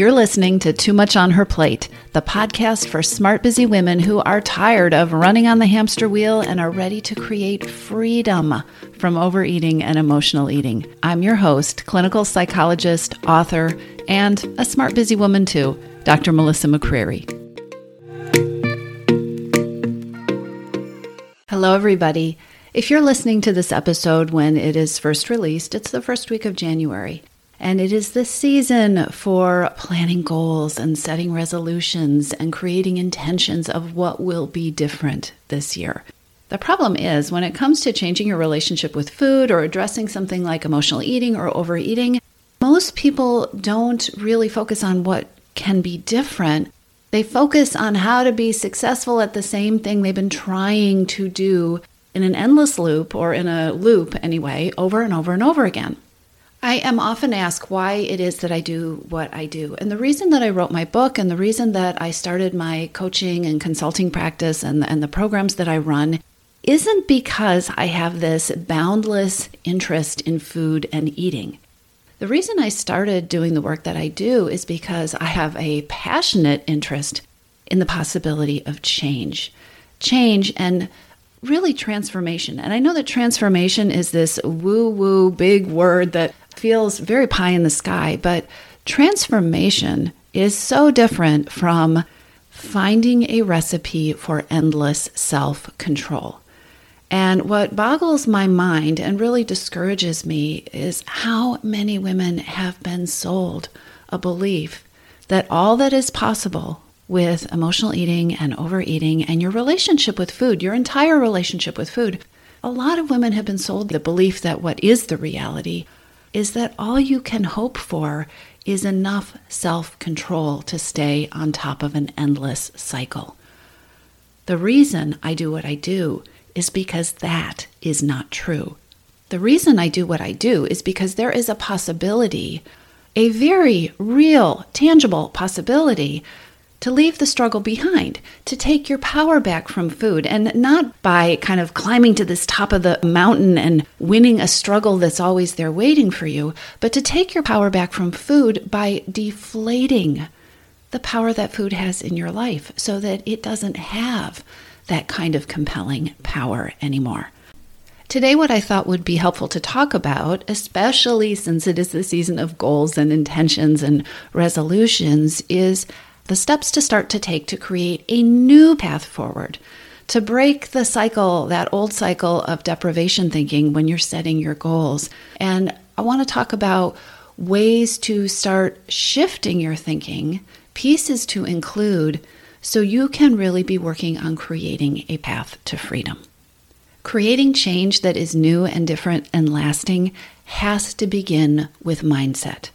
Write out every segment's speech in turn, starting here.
You're listening to Too Much on Her Plate, the podcast for smart, busy women who are tired of running on the hamster wheel and are ready to create freedom from overeating and emotional eating. I'm your host, clinical psychologist, author, and a smart, busy woman too, Dr. Melissa McCreary. Hello, everybody. If you're listening to this episode when it is first released, it's the first week of January. And it is the season for planning goals and setting resolutions and creating intentions of what will be different this year. The problem is when it comes to changing your relationship with food or addressing something like emotional eating or overeating, most people don't really focus on what can be different. They focus on how to be successful at the same thing they've been trying to do in an endless loop or in a loop anyway, over and over and over again. I am often asked why it is that I do what I do. And the reason that I wrote my book and the reason that I started my coaching and consulting practice and, and the programs that I run isn't because I have this boundless interest in food and eating. The reason I started doing the work that I do is because I have a passionate interest in the possibility of change. Change and really transformation. And I know that transformation is this woo woo big word that feels very pie in the sky, but transformation is so different from finding a recipe for endless self control. And what boggles my mind and really discourages me is how many women have been sold a belief that all that is possible with emotional eating and overeating and your relationship with food, your entire relationship with food, a lot of women have been sold the belief that what is the reality is that all you can hope for is enough self control to stay on top of an endless cycle. The reason I do what I do is because that is not true. The reason I do what I do is because there is a possibility, a very real, tangible possibility to leave the struggle behind, to take your power back from food, and not by kind of climbing to this top of the mountain and winning a struggle that's always there waiting for you, but to take your power back from food by deflating the power that food has in your life so that it doesn't have that kind of compelling power anymore. Today, what I thought would be helpful to talk about, especially since it is the season of goals and intentions and resolutions, is the steps to start to take to create a new path forward, to break the cycle, that old cycle of deprivation thinking when you're setting your goals. And I want to talk about ways to start shifting your thinking, pieces to include, so you can really be working on creating a path to freedom. Creating change that is new and different and lasting has to begin with mindset.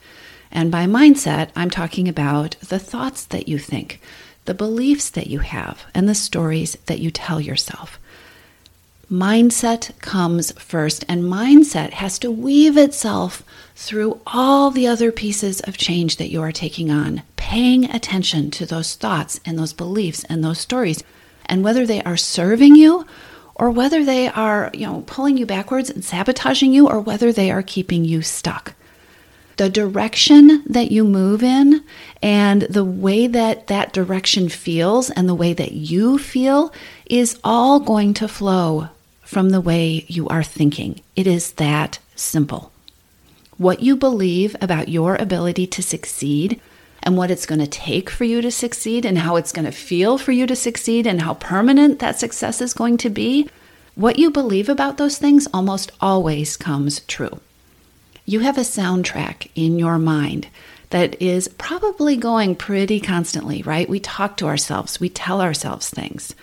And by mindset, I'm talking about the thoughts that you think, the beliefs that you have, and the stories that you tell yourself. Mindset comes first, and mindset has to weave itself through all the other pieces of change that you are taking on, paying attention to those thoughts and those beliefs and those stories, and whether they are serving you or whether they are, you know, pulling you backwards and sabotaging you or whether they are keeping you stuck the direction that you move in and the way that that direction feels and the way that you feel is all going to flow from the way you are thinking. It is that simple. What you believe about your ability to succeed and what it's going to take for you to succeed and how it's going to feel for you to succeed and how permanent that success is going to be, what you believe about those things almost always comes true you have a soundtrack in your mind that is probably going pretty constantly, right? We talk to ourselves, we tell ourselves things.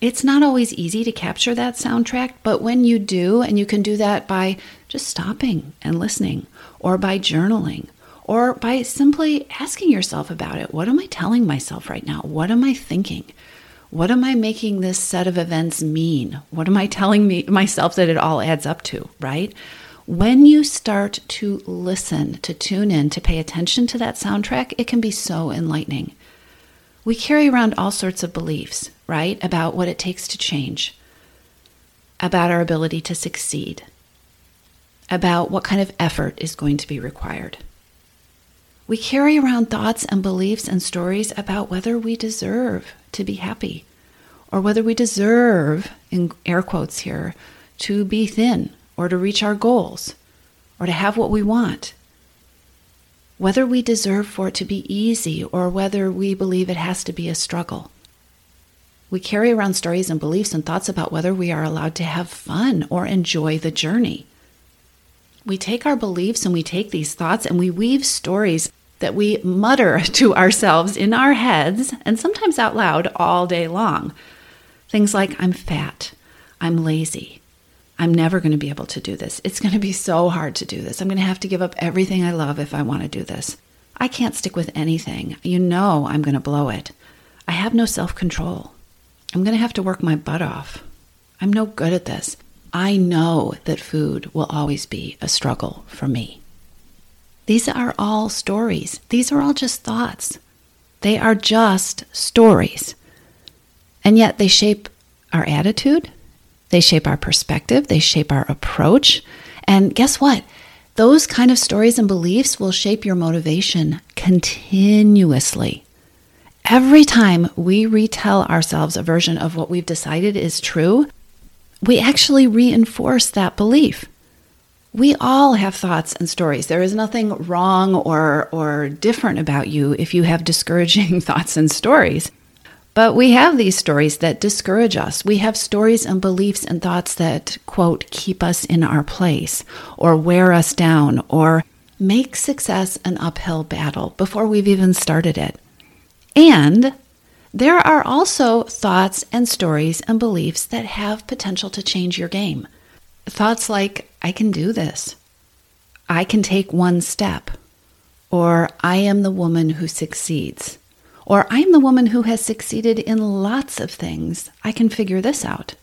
It's not always easy to capture that soundtrack, but when you do, and you can do that by just stopping and listening, or by journaling, or by simply asking yourself about it what am I telling myself right now? What am I thinking? What am I making this set of events mean? What am I telling me myself that it all adds up to, right? When you start to listen, to tune in, to pay attention to that soundtrack, it can be so enlightening. We carry around all sorts of beliefs, right, about what it takes to change, about our ability to succeed, about what kind of effort is going to be required. We carry around thoughts and beliefs and stories about whether we deserve to be happy or whether we deserve, in air quotes here, to be thin or to reach our goals or to have what we want. Whether we deserve for it to be easy or whether we believe it has to be a struggle. We carry around stories and beliefs and thoughts about whether we are allowed to have fun or enjoy the journey. We take our beliefs and we take these thoughts and we weave stories that we mutter to ourselves in our heads and sometimes out loud all day long. Things like, I'm fat, I'm lazy, I'm never going to be able to do this. It's going to be so hard to do this. I'm going to have to give up everything I love if I want to do this. I can't stick with anything. You know I'm going to blow it. I have no self control. I'm going to have to work my butt off. I'm no good at this. I know that food will always be a struggle for me. These are all stories. These are all just thoughts. They are just stories. And yet they shape our attitude, they shape our perspective, they shape our approach. And guess what? Those kind of stories and beliefs will shape your motivation continuously. Every time we retell ourselves a version of what we've decided is true, we actually reinforce that belief. We all have thoughts and stories. There is nothing wrong or, or different about you if you have discouraging thoughts and stories. But we have these stories that discourage us. We have stories and beliefs and thoughts that, quote, keep us in our place or wear us down or make success an uphill battle before we've even started it. And there are also thoughts and stories and beliefs that have potential to change your game. Thoughts like, I can do this, I can take one step, or I am the woman who succeeds, or I am the woman who has succeeded in lots of things. I can figure this out.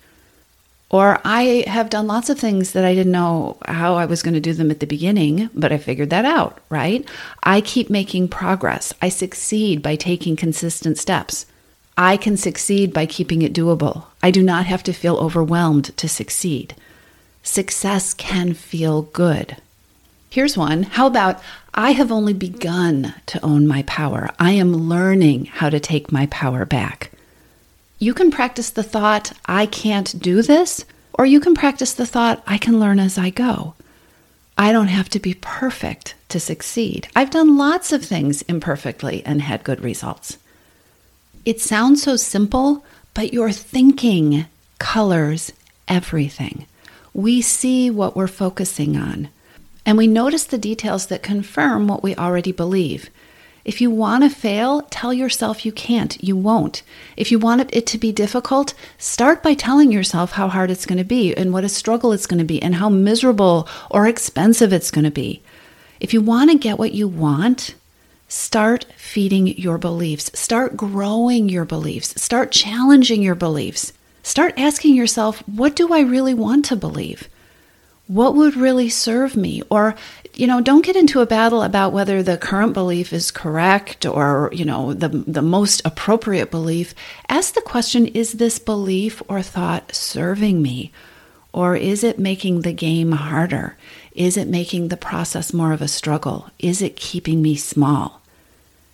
Or I have done lots of things that I didn't know how I was going to do them at the beginning, but I figured that out, right? I keep making progress. I succeed by taking consistent steps. I can succeed by keeping it doable. I do not have to feel overwhelmed to succeed. Success can feel good. Here's one. How about I have only begun to own my power? I am learning how to take my power back. You can practice the thought, I can't do this, or you can practice the thought, I can learn as I go. I don't have to be perfect to succeed. I've done lots of things imperfectly and had good results. It sounds so simple, but your thinking colors everything. We see what we're focusing on, and we notice the details that confirm what we already believe. If you want to fail, tell yourself you can't, you won't. If you want it to be difficult, start by telling yourself how hard it's going to be and what a struggle it's going to be and how miserable or expensive it's going to be. If you want to get what you want, start feeding your beliefs, start growing your beliefs, start challenging your beliefs. Start asking yourself, what do I really want to believe? What would really serve me? Or you know, don't get into a battle about whether the current belief is correct or, you know, the, the most appropriate belief. Ask the question is this belief or thought serving me? Or is it making the game harder? Is it making the process more of a struggle? Is it keeping me small?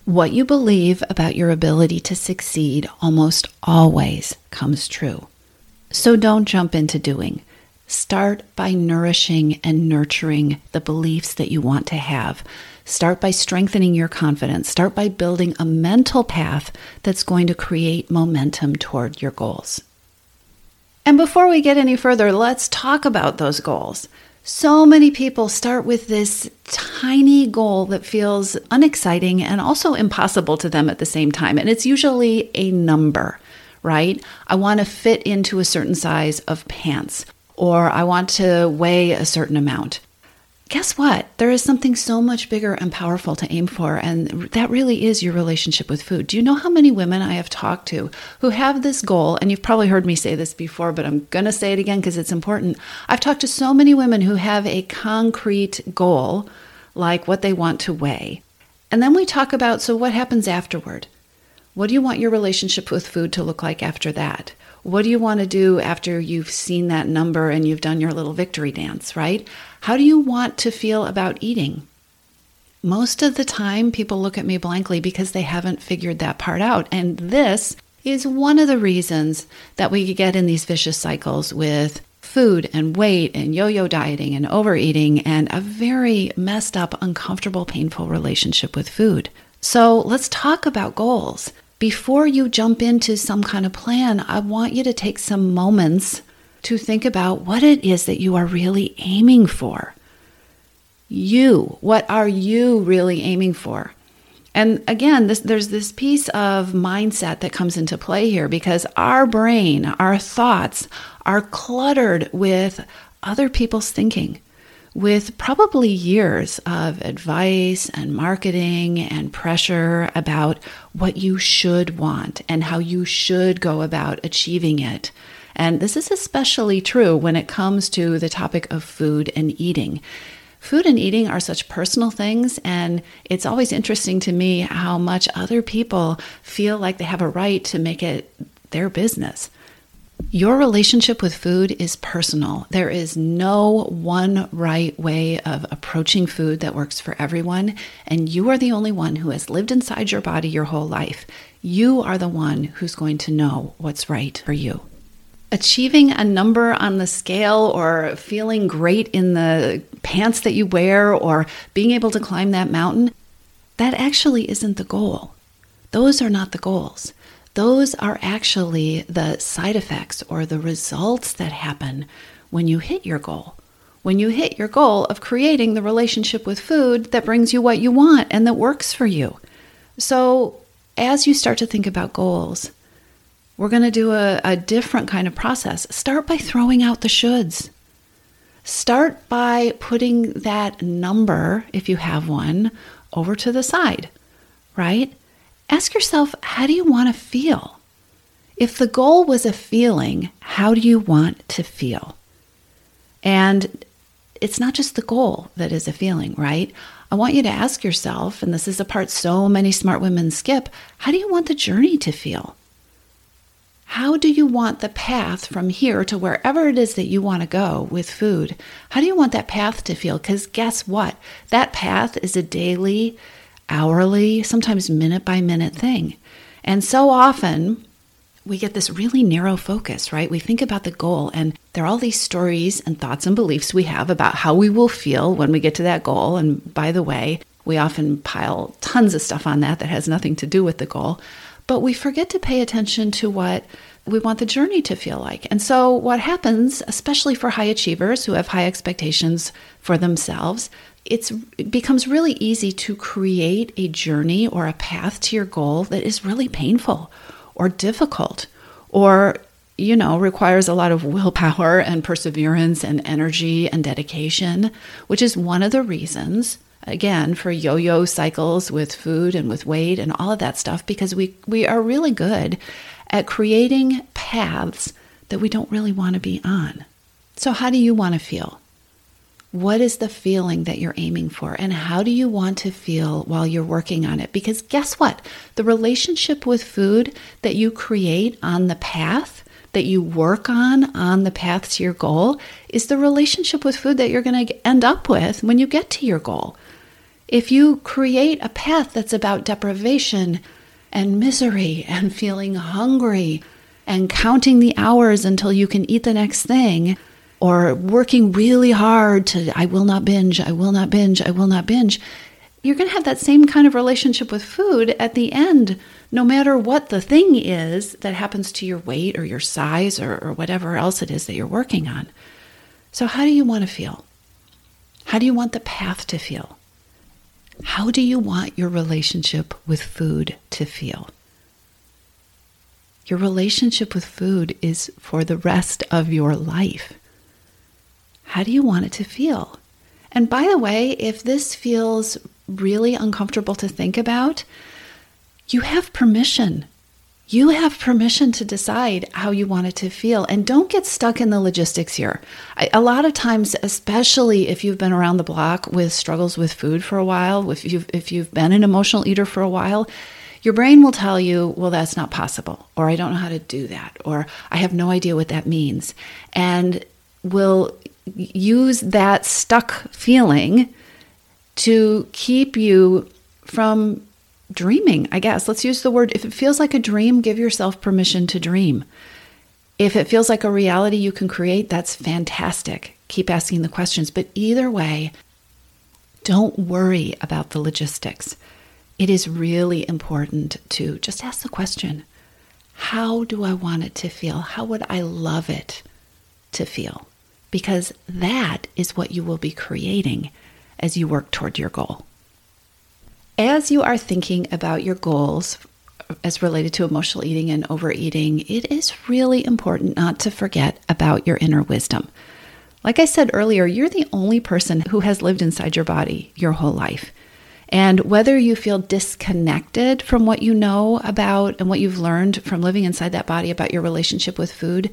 What you believe about your ability to succeed almost always comes true. So don't jump into doing. Start by nourishing and nurturing the beliefs that you want to have. Start by strengthening your confidence. Start by building a mental path that's going to create momentum toward your goals. And before we get any further, let's talk about those goals. So many people start with this tiny goal that feels unexciting and also impossible to them at the same time. And it's usually a number, right? I want to fit into a certain size of pants or I want to weigh a certain amount. Guess what? There is something so much bigger and powerful to aim for, and that really is your relationship with food. Do you know how many women I have talked to who have this goal? And you've probably heard me say this before, but I'm going to say it again because it's important. I've talked to so many women who have a concrete goal, like what they want to weigh. And then we talk about so what happens afterward? What do you want your relationship with food to look like after that? What do you want to do after you've seen that number and you've done your little victory dance, right? How do you want to feel about eating? Most of the time, people look at me blankly because they haven't figured that part out. And this is one of the reasons that we get in these vicious cycles with food and weight and yo yo dieting and overeating and a very messed up, uncomfortable, painful relationship with food. So let's talk about goals. Before you jump into some kind of plan, I want you to take some moments to think about what it is that you are really aiming for. You, what are you really aiming for? And again, this, there's this piece of mindset that comes into play here because our brain, our thoughts are cluttered with other people's thinking, with probably years of advice and marketing and pressure about what you should want and how you should go about achieving it. And this is especially true when it comes to the topic of food and eating food and eating are such personal things, and it's always interesting to me how much other people feel like they have a right to make it their business. Your relationship with food is personal. There is no one right way of approaching food that works for everyone, and you are the only one who has lived inside your body your whole life. You are the one who's going to know what's right for you achieving a number on the scale or feeling great in the pants that you wear or being able to climb that mountain, that actually isn't the goal. Those are not the goals. Those are actually the side effects or the results that happen when you hit your goal. When you hit your goal of creating the relationship with food that brings you what you want and that works for you. So, as you start to think about goals, we're going to do a, a different kind of process. Start by throwing out the shoulds. Start by putting that number, if you have one, over to the side, right? Ask yourself, how do you want to feel? If the goal was a feeling, how do you want to feel? And it's not just the goal that is a feeling, right? I want you to ask yourself, and this is a part so many smart women skip how do you want the journey to feel? How do you want the path from here to wherever it is that you want to go with food? How do you want that path to feel? Because guess what? That path is a daily, hourly, sometimes minute by minute thing. And so often, we get this really narrow focus, right? We think about the goal, and there are all these stories and thoughts and beliefs we have about how we will feel when we get to that goal. And by the way, we often pile tons of stuff on that that has nothing to do with the goal but we forget to pay attention to what we want the journey to feel like. And so, what happens, especially for high achievers who have high expectations for themselves, it's, it becomes really easy to create a journey or a path to your goal that is really painful or difficult or you know, requires a lot of willpower and perseverance and energy and dedication, which is one of the reasons again for yo-yo cycles with food and with weight and all of that stuff because we we are really good at creating paths that we don't really want to be on. So how do you want to feel? What is the feeling that you're aiming for and how do you want to feel while you're working on it? Because guess what? The relationship with food that you create on the path that you work on on the path to your goal is the relationship with food that you're going to end up with when you get to your goal. If you create a path that's about deprivation and misery and feeling hungry and counting the hours until you can eat the next thing, or working really hard to, I will not binge, I will not binge, I will not binge, you're going to have that same kind of relationship with food at the end, no matter what the thing is that happens to your weight or your size or, or whatever else it is that you're working on. So, how do you want to feel? How do you want the path to feel? How do you want your relationship with food to feel? Your relationship with food is for the rest of your life. How do you want it to feel? And by the way, if this feels really uncomfortable to think about, you have permission you have permission to decide how you want it to feel and don't get stuck in the logistics here. I, a lot of times, especially if you've been around the block with struggles with food for a while, if you've, if you've been an emotional eater for a while, your brain will tell you, well, that's not possible, or I don't know how to do that, or I have no idea what that means. And will use that stuck feeling to keep you from dreaming, I guess. Let's use the word if it feels like a dream, give yourself permission to dream. If it feels like a reality you can create, that's fantastic. Keep asking the questions. But either way, don't worry about the logistics. It is really important to just ask the question How do I want it to feel? How would I love it to feel? Because that is what you will be creating as you work toward your goal. As you are thinking about your goals as related to emotional eating and overeating, it is really important not to forget about your inner wisdom. Like I said earlier, you're the only person who has lived inside your body your whole life. And whether you feel disconnected from what you know about and what you've learned from living inside that body about your relationship with food,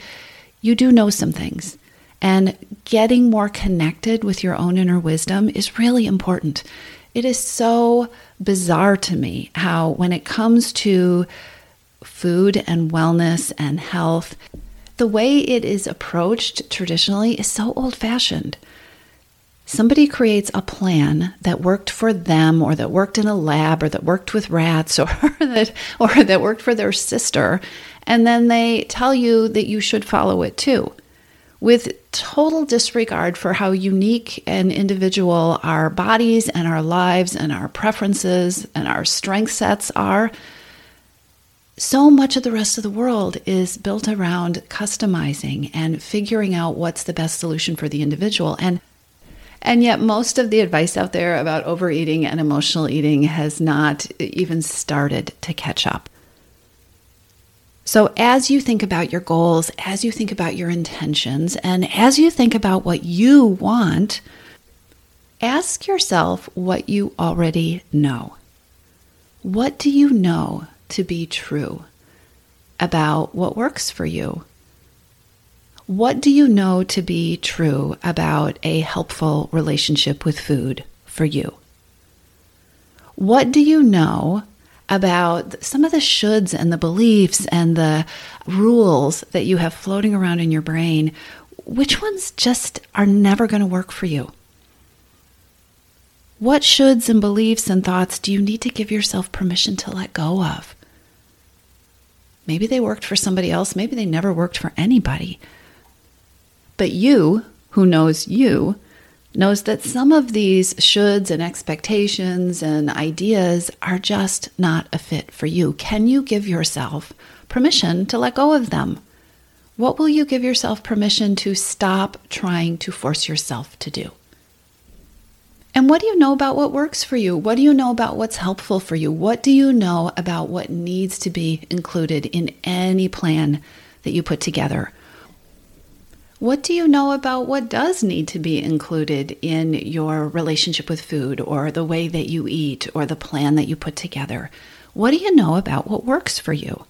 you do know some things. And getting more connected with your own inner wisdom is really important. It is so bizarre to me how, when it comes to food and wellness and health, the way it is approached traditionally is so old fashioned. Somebody creates a plan that worked for them or that worked in a lab or that worked with rats or that or that worked for their sister and then they tell you that you should follow it too with total disregard for how unique and individual our bodies and our lives and our preferences and our strength sets are, so much of the rest of the world is built around customizing and figuring out what's the best solution for the individual. And and yet, most of the advice out there about overeating and emotional eating has not even started to catch up. So, as you think about your goals, as you think about your intentions, and as you think about what you want, ask yourself what you already know. What do you know to be true about what works for you? What do you know to be true about a helpful relationship with food for you? What do you know about some of the shoulds and the beliefs and the rules that you have floating around in your brain, which ones just are never going to work for you? What shoulds and beliefs and thoughts do you need to give yourself permission to let go of? Maybe they worked for somebody else, maybe they never worked for anybody. But you, who knows you, knows that some of these shoulds and expectations and ideas are just not a fit for you. Can you give yourself permission to let go of them? What will you give yourself permission to stop trying to force yourself to do? And what do you know about what works for you? What do you know about what's helpful for you? What do you know about what needs to be included in any plan that you put together? What do you know about what does need to be included in your relationship with food or the way that you eat or the plan that you put together? What do you know about what works for you?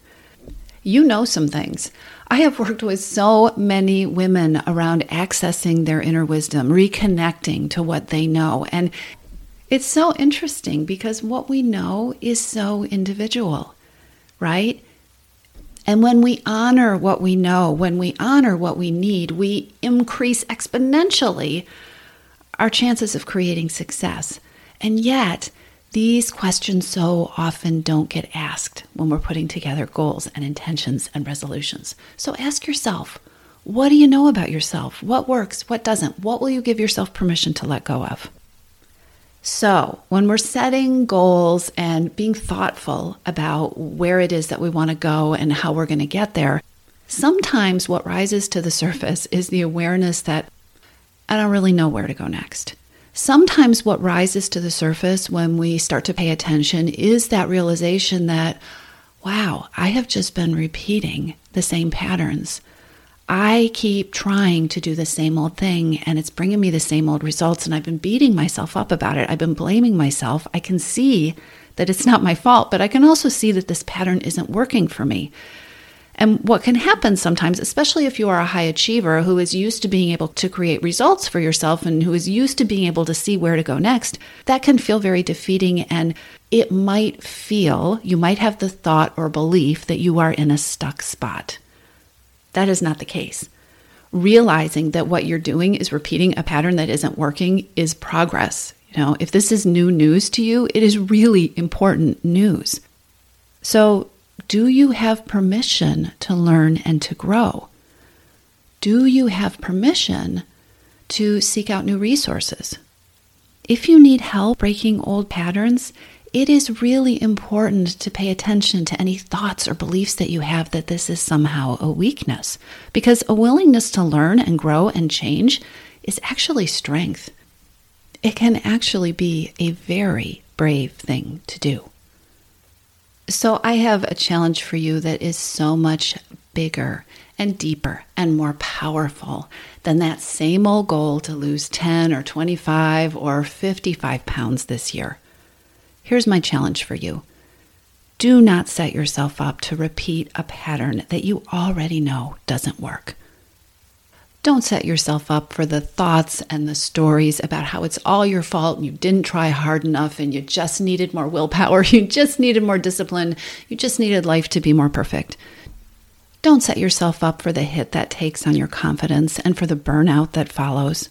You know some things. I have worked with so many women around accessing their inner wisdom, reconnecting to what they know. And it's so interesting because what we know is so individual, right? And when we honor what we know, when we honor what we need, we increase exponentially our chances of creating success. And yet, these questions so often don't get asked when we're putting together goals and intentions and resolutions. So ask yourself what do you know about yourself? What works? What doesn't? What will you give yourself permission to let go of? So, when we're setting goals and being thoughtful about where it is that we want to go and how we're going to get there, sometimes what rises to the surface is the awareness that I don't really know where to go next. Sometimes what rises to the surface when we start to pay attention is that realization that, wow, I have just been repeating the same patterns I keep trying to do the same old thing and it's bringing me the same old results. And I've been beating myself up about it. I've been blaming myself. I can see that it's not my fault, but I can also see that this pattern isn't working for me. And what can happen sometimes, especially if you are a high achiever who is used to being able to create results for yourself and who is used to being able to see where to go next, that can feel very defeating. And it might feel, you might have the thought or belief that you are in a stuck spot. That is not the case. Realizing that what you're doing is repeating a pattern that isn't working is progress. You know, if this is new news to you, it is really important news. So, do you have permission to learn and to grow? Do you have permission to seek out new resources? If you need help breaking old patterns, it is really important to pay attention to any thoughts or beliefs that you have that this is somehow a weakness, because a willingness to learn and grow and change is actually strength. It can actually be a very brave thing to do. So, I have a challenge for you that is so much bigger and deeper and more powerful than that same old goal to lose 10 or 25 or 55 pounds this year. Here's my challenge for you do not set yourself up to repeat a pattern that you already know doesn't work. Don't set yourself up for the thoughts and the stories about how it's all your fault and you didn't try hard enough and you just needed more willpower, you just needed more discipline, you just needed life to be more perfect. Don't set yourself up for the hit that takes on your confidence and for the burnout that follows.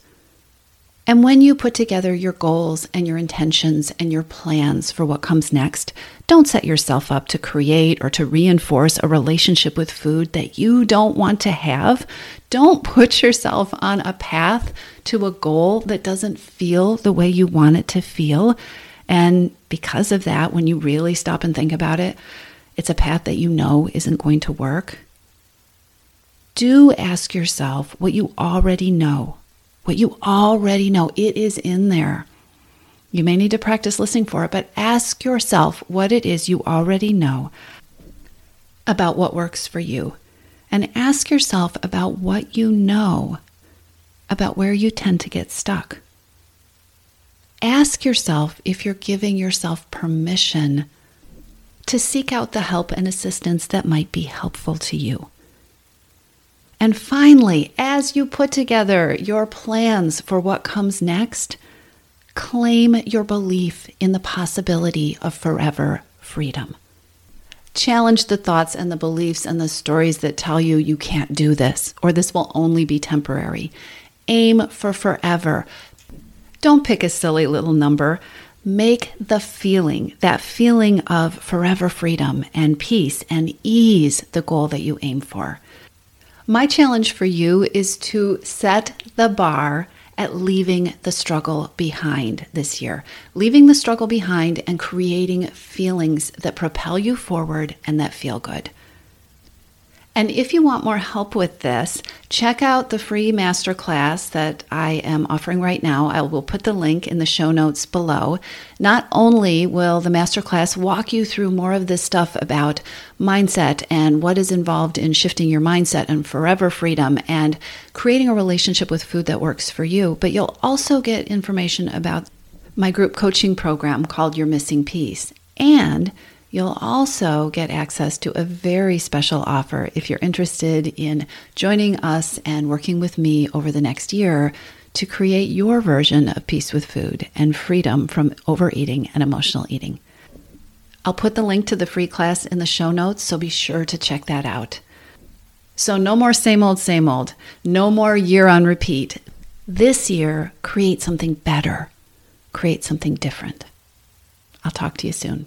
And when you put together your goals and your intentions and your plans for what comes next, don't set yourself up to create or to reinforce a relationship with food that you don't want to have. Don't put yourself on a path to a goal that doesn't feel the way you want it to feel. And because of that, when you really stop and think about it, it's a path that you know isn't going to work. Do ask yourself what you already know what you already know. It is in there. You may need to practice listening for it, but ask yourself what it is you already know about what works for you. And ask yourself about what you know about where you tend to get stuck. Ask yourself if you're giving yourself permission to seek out the help and assistance that might be helpful to you. And finally, as you put together your plans for what comes next, claim your belief in the possibility of forever freedom. Challenge the thoughts and the beliefs and the stories that tell you you can't do this or this will only be temporary. Aim for forever. Don't pick a silly little number. Make the feeling, that feeling of forever freedom and peace and ease, the goal that you aim for. My challenge for you is to set the bar at leaving the struggle behind this year, leaving the struggle behind and creating feelings that propel you forward and that feel good. And if you want more help with this, check out the free masterclass that I am offering right now. I will put the link in the show notes below. Not only will the masterclass walk you through more of this stuff about mindset and what is involved in shifting your mindset and forever freedom and creating a relationship with food that works for you, but you'll also get information about my group coaching program called Your Missing Piece. And You'll also get access to a very special offer if you're interested in joining us and working with me over the next year to create your version of peace with food and freedom from overeating and emotional eating. I'll put the link to the free class in the show notes, so be sure to check that out. So, no more same old, same old. No more year on repeat. This year, create something better, create something different. I'll talk to you soon.